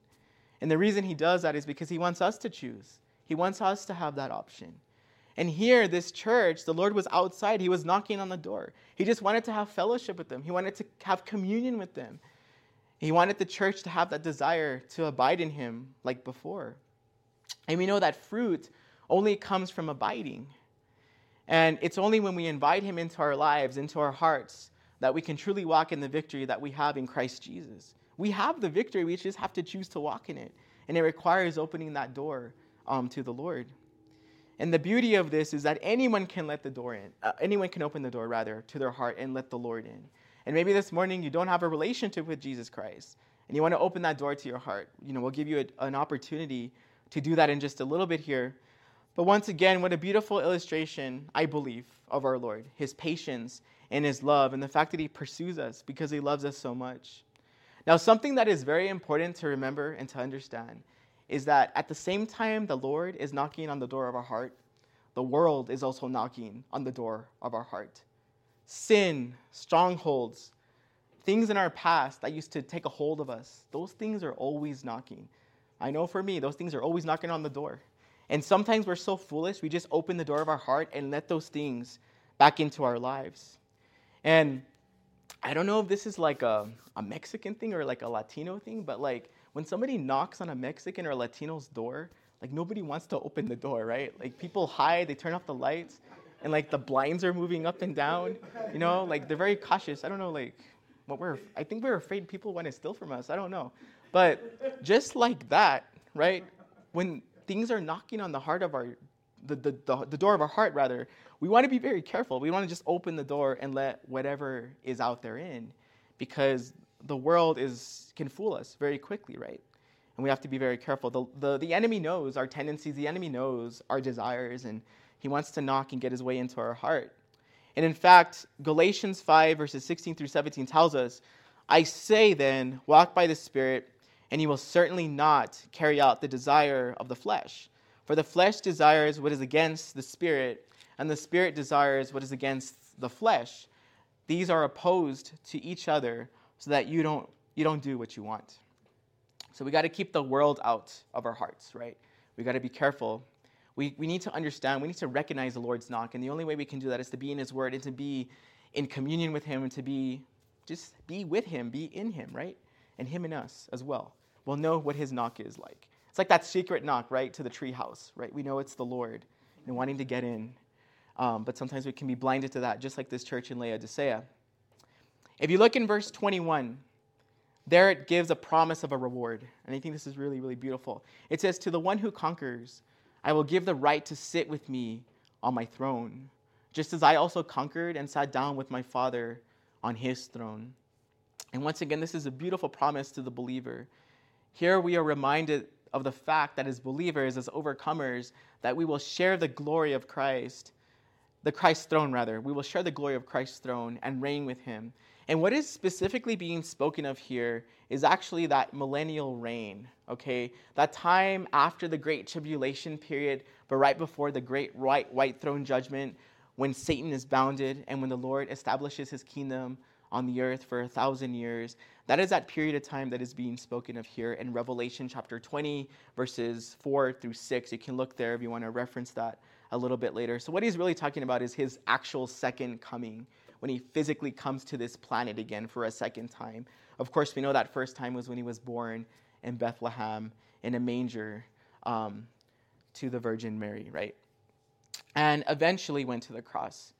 And the reason he does that is because he wants us to choose. He wants us to have that option. And here, this church, the Lord was outside. He was knocking on the door. He just wanted to have fellowship with them, He wanted to have communion with them. He wanted the church to have that desire to abide in Him like before. And we know that fruit only comes from abiding. And it's only when we invite Him into our lives, into our hearts, that we can truly walk in the victory that we have in Christ Jesus. We have the victory, we just have to choose to walk in it. And it requires opening that door um, to the Lord. And the beauty of this is that anyone can let the door in, uh, anyone can open the door, rather, to their heart and let the Lord in. And maybe this morning you don't have a relationship with Jesus Christ and you want to open that door to your heart. You know, we'll give you a, an opportunity to do that in just a little bit here. But once again, what a beautiful illustration, I believe, of our Lord, his patience and his love, and the fact that he pursues us because he loves us so much. Now, something that is very important to remember and to understand is that at the same time the Lord is knocking on the door of our heart, the world is also knocking on the door of our heart. Sin, strongholds, things in our past that used to take a hold of us, those things are always knocking. I know for me, those things are always knocking on the door. And sometimes we're so foolish, we just open the door of our heart and let those things back into our lives. And I don't know if this is like a, a Mexican thing or like a Latino thing, but like when somebody knocks on a Mexican or Latino's door, like nobody wants to open the door, right? Like people hide, they turn off the lights, and like the blinds are moving up and down, you know, like they're very cautious. I don't know, like what we're, I think we're afraid people want to steal from us. I don't know. But just like that, right? When things are knocking on the heart of our, the, the, the, the door of our heart, rather, we want to be very careful. We want to just open the door and let whatever is out there in because the world is, can fool us very quickly, right? And we have to be very careful. The, the, the enemy knows our tendencies, the enemy knows our desires, and he wants to knock and get his way into our heart. And in fact, Galatians 5, verses 16 through 17 tells us, I say then, walk by the Spirit, and you will certainly not carry out the desire of the flesh. For the flesh desires what is against the Spirit, and the Spirit desires what is against the flesh. These are opposed to each other so that you don't, you don't do what you want. So we got to keep the world out of our hearts, right? We got to be careful. We, we need to understand, we need to recognize the Lord's knock. And the only way we can do that is to be in His Word and to be in communion with Him and to be just be with Him, be in Him, right? And Him and us as well. We'll know what His knock is like. It's like that secret knock, right, to the treehouse, right? We know it's the Lord and wanting to get in. Um, but sometimes we can be blinded to that, just like this church in Laodicea. If you look in verse 21, there it gives a promise of a reward. And I think this is really, really beautiful. It says, To the one who conquers, I will give the right to sit with me on my throne, just as I also conquered and sat down with my Father on his throne. And once again, this is a beautiful promise to the believer. Here we are reminded of the fact that as believers, as overcomers, that we will share the glory of Christ, the Christ's throne rather. We will share the glory of Christ's throne and reign with him. And what is specifically being spoken of here is actually that millennial reign, okay? That time after the great tribulation period, but right before the great white, white throne judgment, when Satan is bounded and when the Lord establishes his kingdom on the earth for a thousand years. That is that period of time that is being spoken of here in Revelation chapter 20, verses 4 through 6. You can look there if you want to reference that a little bit later. So, what he's really talking about is his actual second coming when he physically comes to this planet again for a second time. Of course, we know that first time was when he was born in Bethlehem in a manger um, to the Virgin Mary, right? And eventually went to the cross.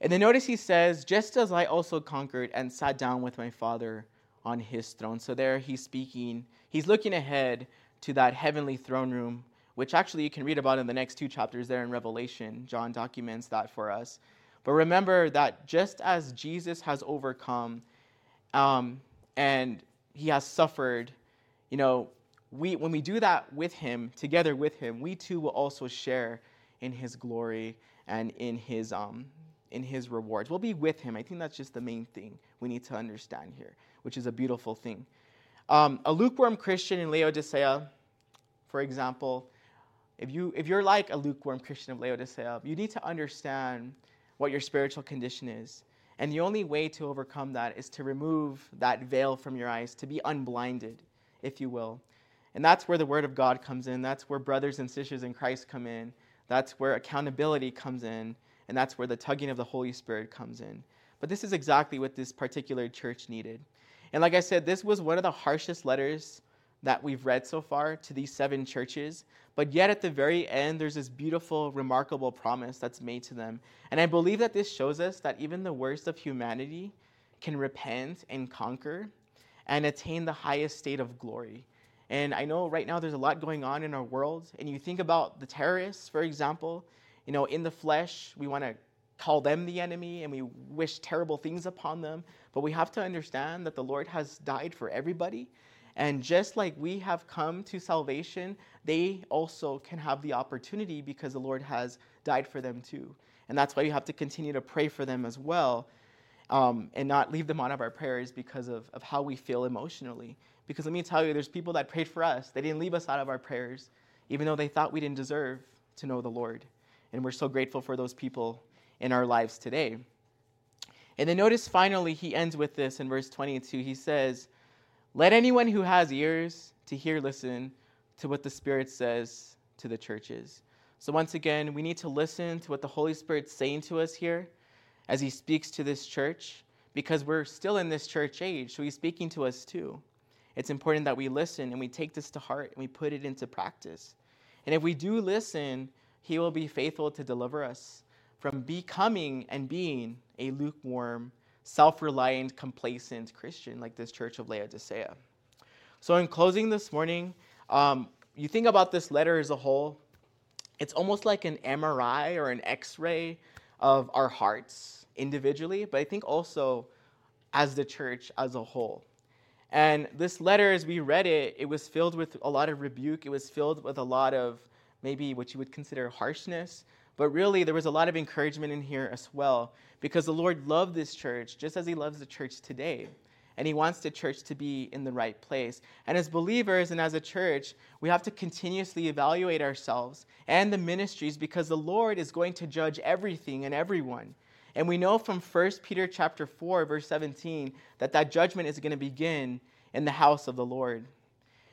And then notice he says, just as I also conquered and sat down with my Father on his throne. So there he's speaking, he's looking ahead to that heavenly throne room, which actually you can read about in the next two chapters there in Revelation. John documents that for us. But remember that just as Jesus has overcome um, and he has suffered, you know, we, when we do that with him, together with him, we too will also share in his glory and in his um, in his rewards. We'll be with him. I think that's just the main thing we need to understand here, which is a beautiful thing. Um, a lukewarm Christian in Laodicea, for example, if, you, if you're like a lukewarm Christian of Laodicea, you need to understand what your spiritual condition is. And the only way to overcome that is to remove that veil from your eyes, to be unblinded, if you will. And that's where the Word of God comes in. That's where brothers and sisters in Christ come in. That's where accountability comes in. And that's where the tugging of the Holy Spirit comes in. But this is exactly what this particular church needed. And like I said, this was one of the harshest letters that we've read so far to these seven churches. But yet, at the very end, there's this beautiful, remarkable promise that's made to them. And I believe that this shows us that even the worst of humanity can repent and conquer and attain the highest state of glory. And I know right now there's a lot going on in our world. And you think about the terrorists, for example, you know, in the flesh, we want to call them the enemy and we wish terrible things upon them. But we have to understand that the Lord has died for everybody. And just like we have come to salvation, they also can have the opportunity because the Lord has died for them too. And that's why we have to continue to pray for them as well um, and not leave them out of our prayers because of, of how we feel emotionally. Because let me tell you, there's people that prayed for us. They didn't leave us out of our prayers, even though they thought we didn't deserve to know the Lord. And we're so grateful for those people in our lives today. And then notice finally, he ends with this in verse 22. He says, Let anyone who has ears to hear listen to what the Spirit says to the churches. So, once again, we need to listen to what the Holy Spirit's saying to us here as he speaks to this church because we're still in this church age, so he's speaking to us too. It's important that we listen and we take this to heart and we put it into practice. And if we do listen, he will be faithful to deliver us from becoming and being a lukewarm, self reliant, complacent Christian like this church of Laodicea. So, in closing this morning, um, you think about this letter as a whole, it's almost like an MRI or an X ray of our hearts individually, but I think also as the church as a whole. And this letter, as we read it, it was filled with a lot of rebuke, it was filled with a lot of maybe what you would consider harshness. But really, there was a lot of encouragement in here as well, because the Lord loved this church just as He loves the church today. And He wants the church to be in the right place. And as believers and as a church, we have to continuously evaluate ourselves and the ministries because the Lord is going to judge everything and everyone. And we know from 1 Peter chapter 4 verse 17 that that judgment is going to begin in the house of the Lord.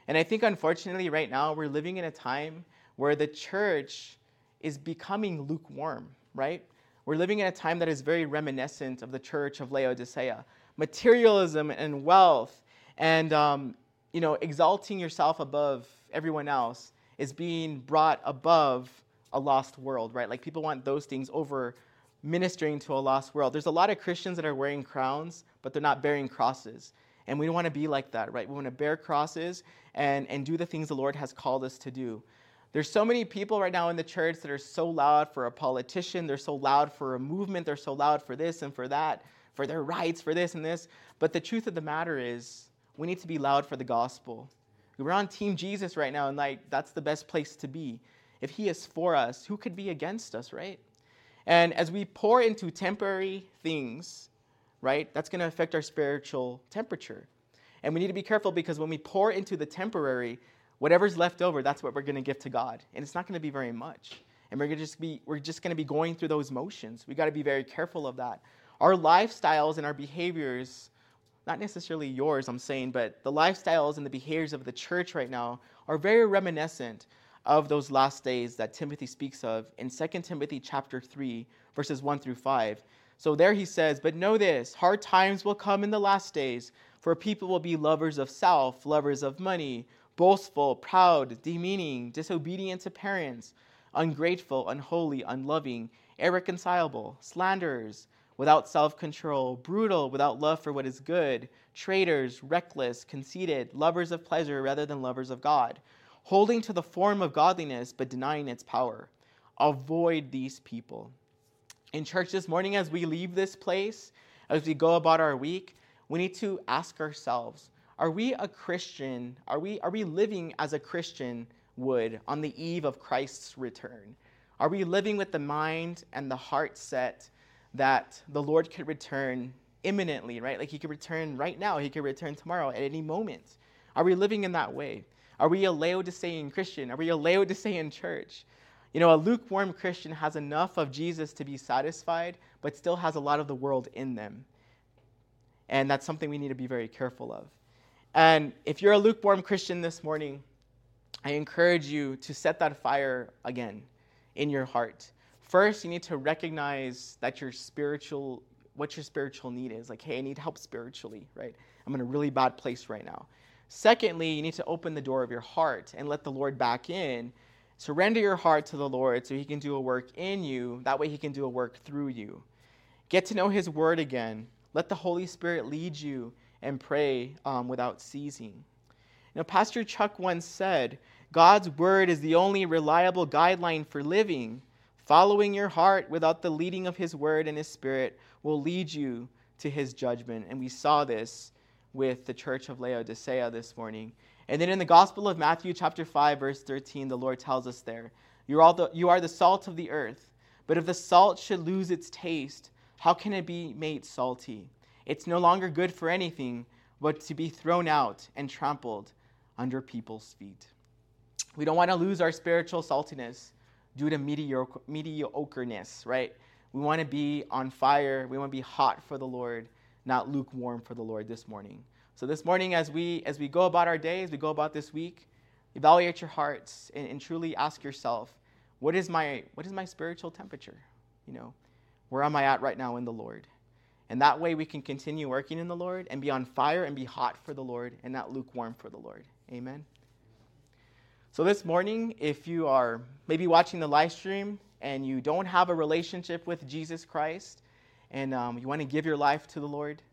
And I think unfortunately right now we're living in a time where the church is becoming lukewarm, right? We're living in a time that is very reminiscent of the church of Laodicea. Materialism and wealth and um, you know exalting yourself above everyone else is being brought above a lost world, right? Like people want those things over ministering to a lost world. There's a lot of Christians that are wearing crowns, but they're not bearing crosses. And we don't want to be like that, right? We want to bear crosses and, and do the things the Lord has called us to do. There's so many people right now in the church that are so loud for a politician, they're so loud for a movement, they're so loud for this and for that, for their rights, for this and this. But the truth of the matter is, we need to be loud for the gospel. We're on Team Jesus right now, and like that's the best place to be. If he is for us, who could be against us, right? And as we pour into temporary things, right, that's going to affect our spiritual temperature. And we need to be careful because when we pour into the temporary, whatever's left over, that's what we're going to give to God. And it's not going to be very much. And we're, gonna just be, we're just going to be going through those motions. we got to be very careful of that. our lifestyles and our behaviors, not necessarily yours, I'm saying, but the lifestyles and the behaviors of the church right now are very reminiscent of those last days that Timothy speaks of in 2 Timothy chapter 3, verses 1 through 5. So there he says, But know this hard times will come in the last days, for people will be lovers of self, lovers of money, boastful, proud, demeaning, disobedient to parents, ungrateful, unholy, unloving, irreconcilable, slanderers, without self control, brutal, without love for what is good, traitors, reckless, conceited, lovers of pleasure rather than lovers of God holding to the form of godliness but denying its power. Avoid these people. In church this morning, as we leave this place, as we go about our week, we need to ask ourselves are we a Christian? Are we, are we living as a Christian would on the eve of Christ's return? Are we living with the mind and the heart set that the Lord could return imminently, right? Like he could return right now, he could return tomorrow at any moment. Are we living in that way? Are we a Laodicean Christian? Are we a Laodicean church? You know, a lukewarm Christian has enough of Jesus to be satisfied, but still has a lot of the world in them. And that's something we need to be very careful of. And if you're a lukewarm Christian this morning, I encourage you to set that fire again in your heart. First, you need to recognize that your spiritual, what your spiritual need is. Like, hey, I need help spiritually, right? I'm in a really bad place right now. Secondly, you need to open the door of your heart and let the Lord back in. Surrender your heart to the Lord so he can do a work in you. That way, he can do a work through you. Get to know his word again. Let the Holy Spirit lead you and pray um, without ceasing. Now, Pastor Chuck once said, God's word is the only reliable guideline for living. Following your heart without the leading of his word and his spirit will lead you to his judgment. And we saw this with the church of Laodicea this morning. And then in the Gospel of Matthew, chapter 5, verse 13, the Lord tells us there, you are, the, you are the salt of the earth. But if the salt should lose its taste, how can it be made salty? It's no longer good for anything but to be thrown out and trampled under people's feet. We don't want to lose our spiritual saltiness due to mediocre, mediocreness, right? We want to be on fire. We want to be hot for the Lord not lukewarm for the Lord this morning. So this morning, as we as we go about our day, as we go about this week, evaluate your hearts and, and truly ask yourself, what is my what is my spiritual temperature? You know, where am I at right now in the Lord? And that way we can continue working in the Lord and be on fire and be hot for the Lord and not lukewarm for the Lord. Amen. So this morning, if you are maybe watching the live stream and you don't have a relationship with Jesus Christ, and um, you want to give your life to the Lord,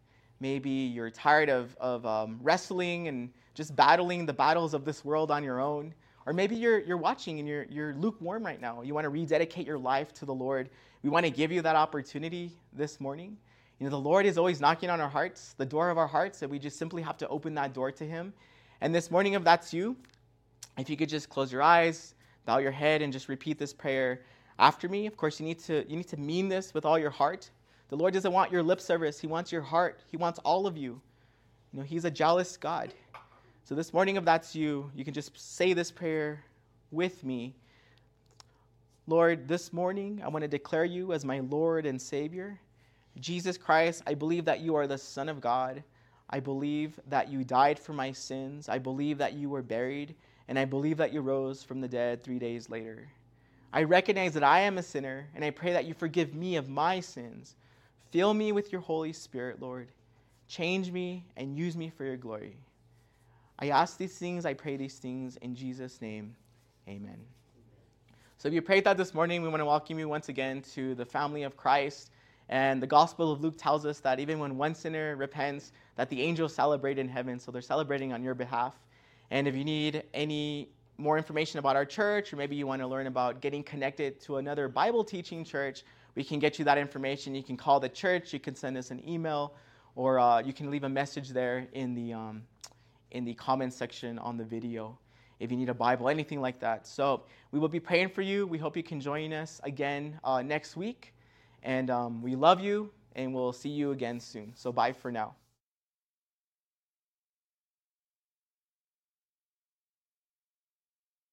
maybe you're tired of, of um, wrestling and just battling the battles of this world on your own. Or maybe you're, you're watching and you're, you're lukewarm right now. You want to rededicate your life to the Lord. We want to give you that opportunity this morning. You know, the Lord is always knocking on our hearts, the door of our hearts, and we just simply have to open that door to Him. And this morning, if that's you, if you could just close your eyes, bow your head, and just repeat this prayer after me. Of course, you need to, you need to mean this with all your heart. The Lord doesn't want your lip service, He wants your heart. He wants all of you. You know, He's a jealous God. So this morning, if that's you, you can just say this prayer with me. Lord, this morning I want to declare you as my Lord and Savior. Jesus Christ, I believe that you are the Son of God. I believe that you died for my sins. I believe that you were buried. And I believe that you rose from the dead three days later. I recognize that I am a sinner, and I pray that you forgive me of my sins. Fill me with your Holy Spirit, Lord. Change me and use me for your glory. I ask these things, I pray these things in Jesus' name. Amen. So if you prayed that this morning, we want to welcome you once again to the family of Christ. And the Gospel of Luke tells us that even when one sinner repents, that the angels celebrate in heaven. So they're celebrating on your behalf. And if you need any more information about our church, or maybe you want to learn about getting connected to another Bible teaching church, we can get you that information. You can call the church, you can send us an email, or uh, you can leave a message there in the, um, in the comment section on the video if you need a Bible, anything like that. So we will be praying for you. We hope you can join us again uh, next week. And um, we love you, and we'll see you again soon. So bye for now.